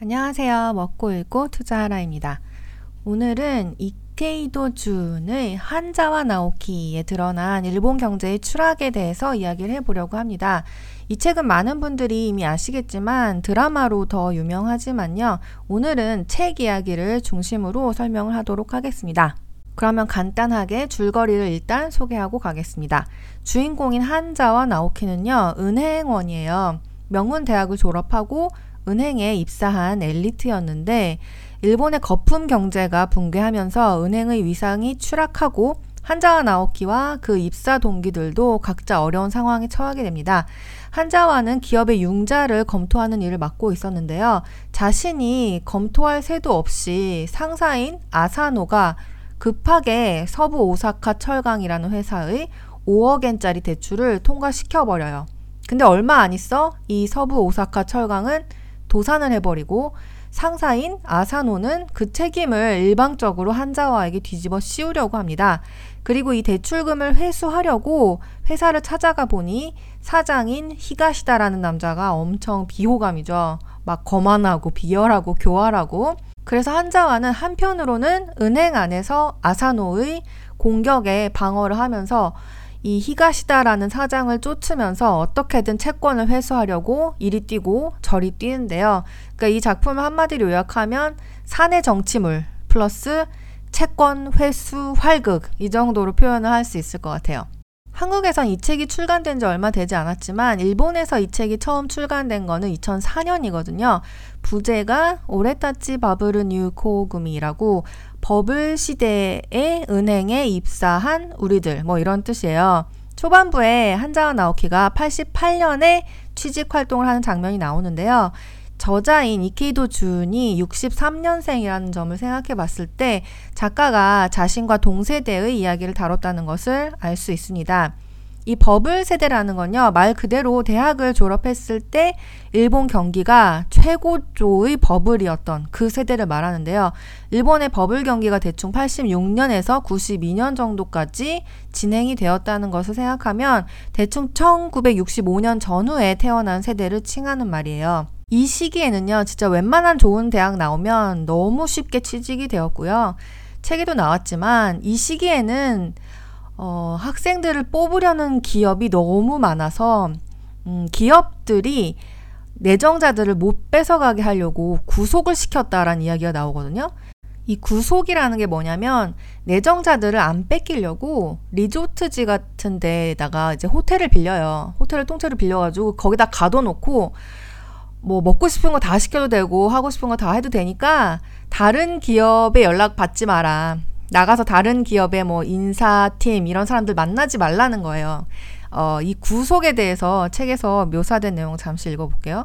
안녕하세요. 먹고 읽고 투자하라입니다. 오늘은 이케이도 준의 한자와 나오키에 드러난 일본 경제의 추락에 대해서 이야기를 해보려고 합니다. 이 책은 많은 분들이 이미 아시겠지만 드라마로 더 유명하지만요. 오늘은 책 이야기를 중심으로 설명을 하도록 하겠습니다. 그러면 간단하게 줄거리를 일단 소개하고 가겠습니다. 주인공인 한자와 나오키는요, 은행원이에요. 명문 대학을 졸업하고 은행에 입사한 엘리트였는데 일본의 거품 경제가 붕괴하면서 은행의 위상이 추락하고 한자와 나오키와 그 입사 동기들도 각자 어려운 상황에 처하게 됩니다. 한자와는 기업의 융자를 검토하는 일을 맡고 있었는데요. 자신이 검토할 새도 없이 상사인 아사노가 급하게 서부 오사카 철강이라는 회사의 5억엔짜리 대출을 통과시켜버려요. 근데 얼마 안 있어 이 서부 오사카 철강은 도산을 해버리고 상사인 아사노는 그 책임을 일방적으로 한자와에게 뒤집어 씌우려고 합니다. 그리고 이 대출금을 회수하려고 회사를 찾아가 보니 사장인 히가시다라는 남자가 엄청 비호감이죠. 막 거만하고 비열하고 교활하고 그래서 한자와는 한편으로는 은행 안에서 아사노의 공격에 방어를 하면서 이 히가시다라는 사장을 쫓으면서 어떻게든 채권을 회수하려고 이리 뛰고 저리 뛰는데요. 그러니까 이 작품을 한마디로 요약하면 사내 정치물 플러스 채권 회수 활극 이 정도로 표현을 할 수 있을 것 같아요. 한국에선 이 책이 출간된 지 얼마 되지 않았지만 일본에서 이 책이 처음 출간된 거는 2004년이거든요. 부제가 오레타치 바브르 뉴 코구미라고 버블 시대의 은행에 입사한 우리들 뭐 이런 뜻이에요. 초반부에 한자와 나오키가 88년에 취직 활동을 하는 장면이 나오는데요. 저자인 이케이도 준이 63년생이라는 점을 생각해 봤을 때 작가가 자신과 동세대의 이야기를 다뤘다는 것을 알 수 있습니다. 이 버블 세대라는 건요, 말 그대로 대학을 졸업했을 때 일본 경기가 최고조의 버블이었던 그 세대를 말하는데요. 일본의 버블 경기가 대충 86년에서 92년 정도까지 진행이 되었다는 것을 생각하면 대충 1965년 전후에 태어난 세대를 칭하는 말이에요. 이 시기에는요, 진짜 웬만한 좋은 대학 나오면 너무 쉽게 취직이 되었고요. 책에도 나왔지만 이 시기에는 어, 학생들을 뽑으려는 기업이 너무 많아서 음, 기업들이 내정자들을 못 뺏어가게 하려고 구속을 시켰다라는 이야기가 나오거든요. 이 구속이라는 게 뭐냐면 내정자들을 안 뺏기려고 리조트지 같은 데다가 이제 호텔을 빌려요. 호텔을 통째로 빌려가지고 거기다 가둬놓고 뭐 먹고 싶은 거 다 시켜도 되고 하고 싶은 거 다 해도 되니까 다른 기업에 연락 받지 마라. 나가서 다른 기업의 뭐 인사팀 이런 사람들 만나지 말라는 거예요. 어, 이 구속에 대해서 책에서 묘사된 내용 잠시 읽어볼게요.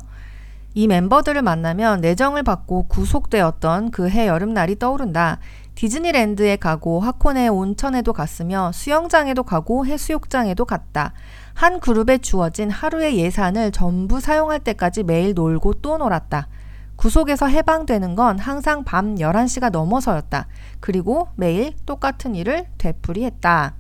이 멤버들을 만나면 내정을 받고 구속되었던 그 해 여름날이 떠오른다. 디즈니랜드에 가고 하코네 온천에도 갔으며 수영장에도 가고 해수욕장에도 갔다. 한 그룹에 주어진 하루의 예산을 전부 사용할 때까지 매일 놀고 또 놀았다. 구속에서 해방되는 건 항상 밤 11시가 넘어서였다. 그리고 매일 똑같은 일을 되풀이했다.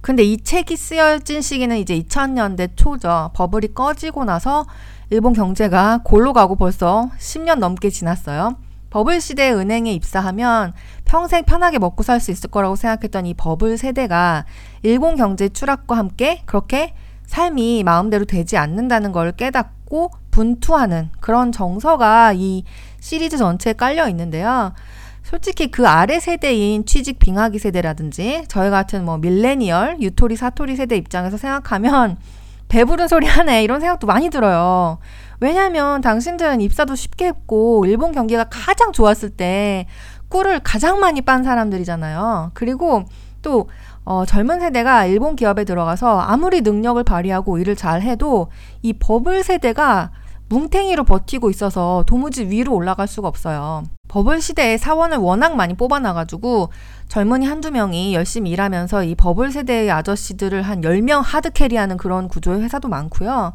근데 이 책이 쓰여진 시기는 이제 2000년대 초죠. 버블이 꺼지고 나서 일본 경제가 골로 가고 벌써 10년 넘게 지났어요. 버블 시대에 은행에 입사하면 평생 편하게 먹고 살 수 있을 거라고 생각했던 이 버블 세대가 일본 경제 추락과 함께 그렇게 삶이 마음대로 되지 않는다는 걸 깨닫고 분투하는 그런 정서가 이 시리즈 전체에 깔려 있는데요. 솔직히 그 아래 세대인 취직 빙하기 세대라든지 저희 같은 뭐 밀레니얼, 유토리, 사토리 세대 입장에서 생각하면 배부른 소리 하네 이런 생각도 많이 들어요. 왜냐하면 당신들은 입사도 쉽게 했고 일본 경기가 가장 좋았을 때 꿀을 가장 많이 빤 사람들이잖아요. 그리고 또 어, 젊은 세대가 일본 기업에 들어가서 아무리 능력을 발휘하고 일을 잘 해도 이 버블 세대가 뭉탱이로 버티고 있어서 도무지 위로 올라갈 수가 없어요. 버블 시대에 사원을 워낙 많이 뽑아놔가지고 젊은이 한두 명이 열심히 일하면서 이 버블 세대의 아저씨들을 한 10명 하드캐리하는 그런 구조의 회사도 많고요.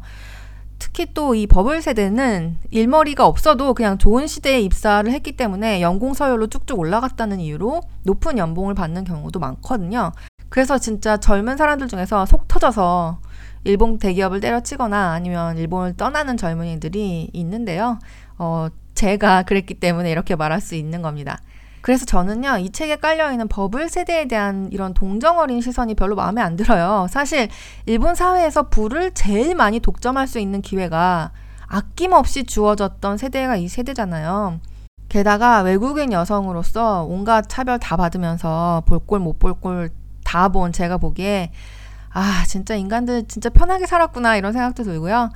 특히 또 이 버블 세대는 일머리가 없어도 그냥 좋은 시대에 입사를 했기 때문에 연공 서열로 쭉쭉 올라갔다는 이유로 높은 연봉을 받는 경우도 많거든요. 그래서 진짜 젊은 사람들 중에서 속 터져서 일본 대기업을 때려치거나 아니면 일본을 떠나는 젊은이들이 있는데요. 어, 제가 그랬기 때문에 이렇게 말할 수 있는 겁니다. 그래서 저는요, 이 책에 깔려있는 버블 세대에 대한 이런 동정어린 시선이 별로 마음에 안 들어요. 사실, 일본 사회에서 부를 제일 많이 독점할 수 있는 기회가 아낌없이 주어졌던 세대가 이 세대잖아요. 게다가 외국인 여성으로서 온갖 차별 다 받으면서 볼꼴 못 볼 꼴 다 본 제가 보기에 아, 진짜 인간들 진짜 편하게 살았구나 이런 생각도 들고요.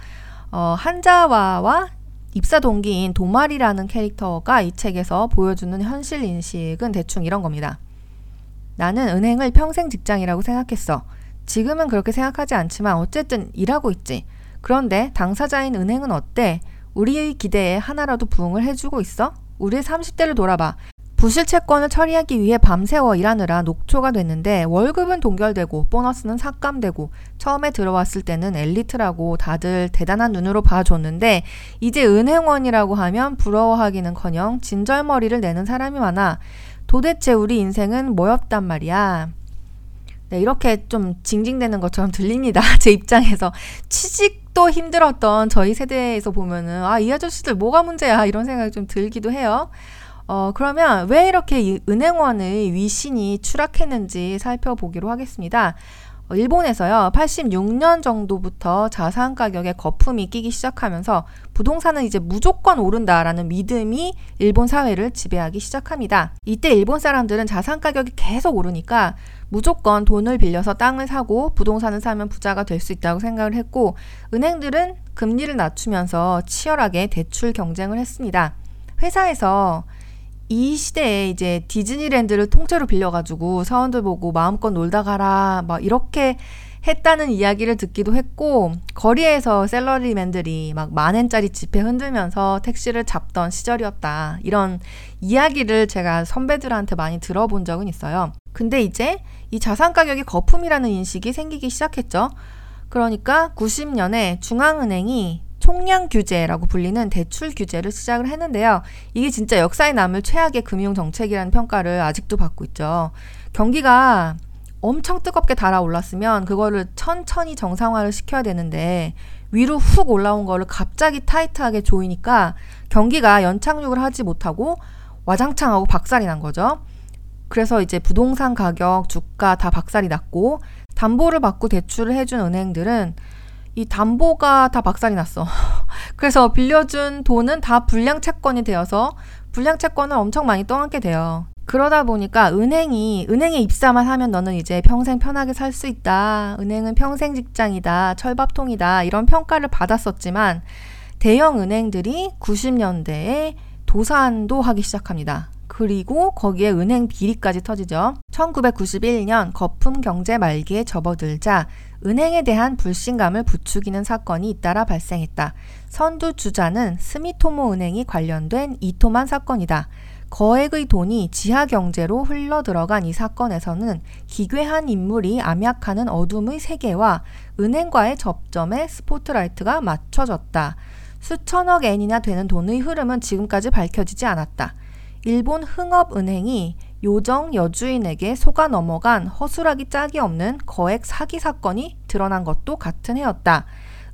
어, 한자와와 입사 동기인 도마리라는 캐릭터가 이 책에서 보여주는 현실 인식은 대충 이런 겁니다. 나는 은행을 평생 직장이라고 생각했어. 지금은 그렇게 생각하지 않지만 어쨌든 일하고 있지. 그런데 당사자인 은행은 어때? 우리의 기대에 하나라도 부응을 해주고 있어? 우리의 30대를 돌아봐. 부실 채권을 처리하기 위해 밤새워 일하느라 녹초가 됐는데 월급은 동결되고 보너스는 삭감되고 처음에 들어왔을 때는 엘리트라고 다들 대단한 눈으로 봐줬는데 이제 은행원이라고 하면 부러워하기는커녕 진절머리를 내는 사람이 많아. 도대체 우리 인생은 뭐였단 말이야. 네, 이렇게 좀 징징대는 것처럼 들립니다. 제 입장에서 취직도 힘들었던 저희 세대에서 보면은 아, 이 아저씨들 뭐가 문제야 이런 생각이 좀 들기도 해요. 어, 그러면 왜 이렇게 은행원의 위신이 추락했는지 살펴보기로 하겠습니다. 어, 일본에서요, 86년 정도부터 자산 가격에 거품이 끼기 시작하면서 부동산은 이제 무조건 오른다라는 믿음이 일본 사회를 지배하기 시작합니다. 이때 일본 사람들은 자산 가격이 계속 오르니까 무조건 돈을 빌려서 땅을 사고 부동산을 사면 부자가 될 수 있다고 생각을 했고, 은행들은 금리를 낮추면서 치열하게 대출 경쟁을 했습니다. 회사에서 이 시대에 이제 디즈니랜드를 통째로 빌려가지고 사원들 보고 마음껏 놀다 가라 막 이렇게 했다는 이야기를 듣기도 했고 거리에서 셀러리맨들이 막 만엔짜리 지폐 흔들면서 택시를 잡던 시절이었다 이런 이야기를 제가 선배들한테 많이 들어본 적은 있어요. 근데 이제 이 자산 가격이 거품이라는 인식이 생기기 시작했죠. 그러니까 90년에 중앙은행이 총량 규제라고 불리는 대출 규제를 시작을 했는데요. 이게 진짜 역사에 남을 최악의 금융 정책이라는 평가를 아직도 받고 있죠. 경기가 엄청 뜨겁게 달아올랐으면 그거를 천천히 정상화를 시켜야 되는데 위로 훅 올라온 거를 갑자기 타이트하게 조이니까 경기가 연착륙을 하지 못하고 와장창하고 박살이 난 거죠. 그래서 이제 부동산 가격, 주가 다 박살이 났고 담보를 받고 대출을 해준 은행들은 이 담보가 다 박살이 났어. 그래서 빌려준 돈은 다 불량 채권이 되어서 불량 채권을 엄청 많이 떠안게 돼요. 그러다 보니까 은행이 은행에 입사만 하면 너는 이제 평생 편하게 살 수 있다. 은행은 평생 직장이다. 철밥통이다. 이런 평가를 받았었지만 대형 은행들이 90년대에 도산도 하기 시작합니다. 그리고 거기에 은행 비리까지 터지죠. 1991년 거품 경제 말기에 접어들자 은행에 대한 불신감을 부추기는 사건이 잇따라 발생했다. 선두 주자는 스미토모 은행이 관련된 이토만 사건이다. 거액의 돈이 지하 경제로 흘러 들어간 이 사건에서는 기괴한 인물이 암약하는 어둠의 세계와 은행과의 접점에 스포트라이트가 맞춰졌다. 수천억 엔이나 되는 돈의 흐름은 지금까지 밝혀지지 않았다. 일본 흥업은행이 요정 여주인에게 속아 넘어간 허술하기 짝이 없는 거액 사기 사건이 드러난 것도 같은 해였다.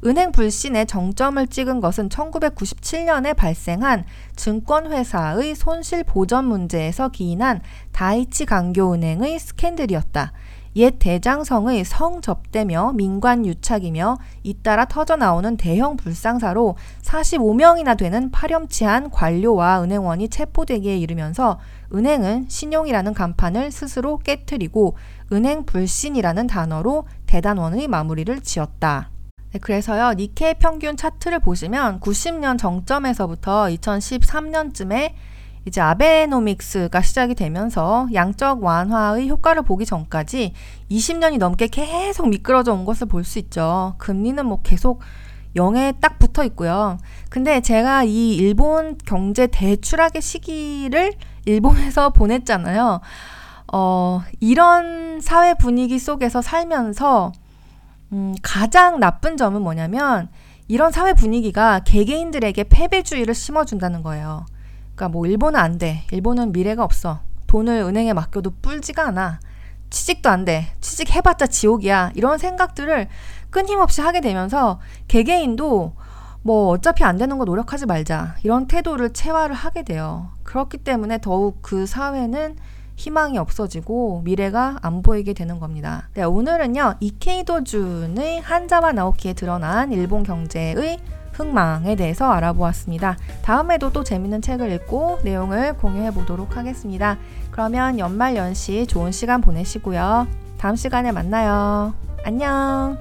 은행 불신의 정점을 찍은 것은 1997년에 발생한 증권회사의 손실 보전 문제에서 기인한 다이치 강교은행의 스캔들이었다. 옛 대장성의 성접대며 민관 유착이며 잇따라 터져나오는 대형 불상사로 45명이나 되는 파렴치한 관료와 은행원이 체포되기에 이르면서 은행은 신용이라는 간판을 스스로 깨뜨리고 은행 불신이라는 단어로 대단원의 마무리를 지었다. 네, 그래서요, 니케 평균 차트를 보시면 90년 정점에서부터 2013년쯤에 이제 아베노믹스가 시작이 되면서 양적 완화의 효과를 보기 전까지 20년이 넘게 계속 미끄러져 온 것을 볼 수 있죠. 금리는 뭐 계속 0에 딱 붙어 있고요. 근데 제가 이 일본 경제 대추락의 시기를 일본에서 보냈잖아요. 어, 이런 사회 분위기 속에서 살면서 음, 가장 나쁜 점은 뭐냐면 이런 사회 분위기가 개개인들에게 패배주의를 심어준다는 거예요. 그러니까 뭐 일본은 안 돼. 일본은 미래가 없어. 돈을 은행에 맡겨도 뿔지가 않아. 취직도 안 돼. 취직해봤자 지옥이야. 이런 생각들을 끊임없이 하게 되면서 개개인도 뭐 어차피 안 되는 거 노력하지 말자 이런 태도를 체화를 하게 돼요. 그렇기 때문에 더욱 그 사회는 희망이 없어지고 미래가 안 보이게 되는 겁니다. 네, 오늘은요 이케이도 준의 한자와 나오키에 드러난 일본 경제의 흥망에 대해서 알아보았습니다. 다음에도 또 재밌는 책을 읽고 내용을 공유해 보도록 하겠습니다. 그러면 연말 연시 좋은 시간 보내시고요. 다음 시간에 만나요. 안녕.